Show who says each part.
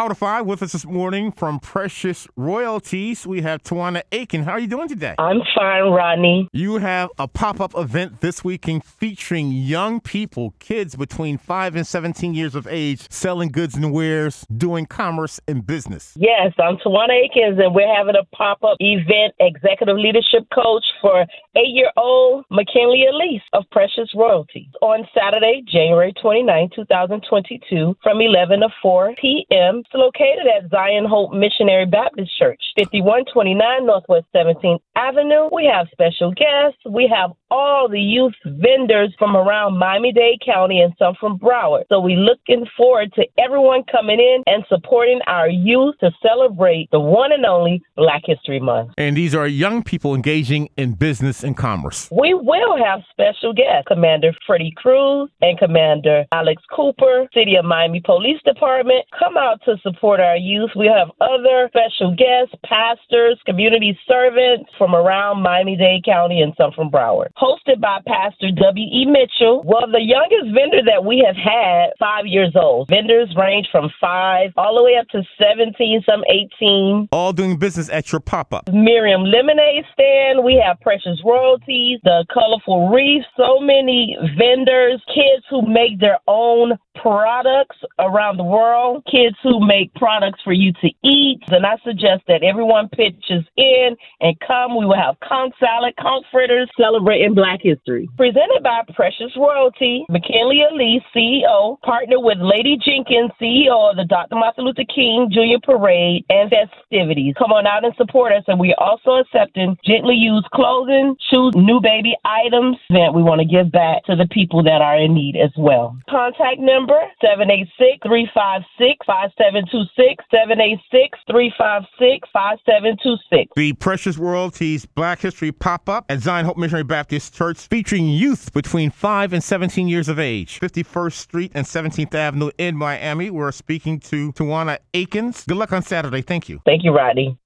Speaker 1: How to Five with us this morning from Precious Royalties. We have Tawana Aiken. How are you doing today?
Speaker 2: I'm fine, Rodney.
Speaker 1: You have a pop up event this weekend featuring young people, kids between 5 and 17 years of age, selling goods and wares, doing commerce and business.
Speaker 2: Yes, I'm Tawana Atkins, and we're having a pop up event executive leadership coach for eight year old McKinley Elise of Precious Royalties on Saturday, January 29, 2022, from 11 to 4 p.m. It's located at Zion Hope Missionary Baptist Church, 5129 Northwest 17th Avenue. We have special guests. We have all the youth vendors from around Miami Dade County and some from Broward. So we're looking forward to everyone coming in and supporting our youth to celebrate the one and only Black History Month.
Speaker 1: And these are young people engaging in business and commerce.
Speaker 2: We will have special guests, Commander Freddie Cruz and Commander Alex Cooper, City of Miami Police Department. Come out to support our youth. We have other special guests, pastors, community servants from around Miami Dade County and some from Broward. Hosted by Pastor W.E. Mitchell. Well, the youngest vendor that we have had, five years old. Vendors range from five all the way up to 17, some 18.
Speaker 1: All doing business at your pop up.
Speaker 2: Miriam Lemonade Stand. We have Precious Royalties, the Colorful Reef. So many vendors, kids who make their own products around the world, kids who make products for you to eat. And I suggest that everyone pitches in and come. We will have conch salad, conch fritters, celebrating Black history. Presented by Precious Royalty, McKinley Elise, CEO, partner with Lady Jenkins, CEO of the Dr. Martin Luther King Jr. Parade and festivities. Come on out and support us. And we are also accepting gently used clothing, shoes, new baby items that we want to give back to the people that are in need as well. Contact number 786-356-5726, 786-356-5726.
Speaker 1: The Precious Royalties Black History pop up at Zion Hope Missionary Baptist Church featuring youth between 5 and 17 years of age. 51st Street and 17th Avenue in Miami. We're speaking to Tawana Atkins. Good luck on Saturday. Thank you.
Speaker 2: Thank you, Rodney.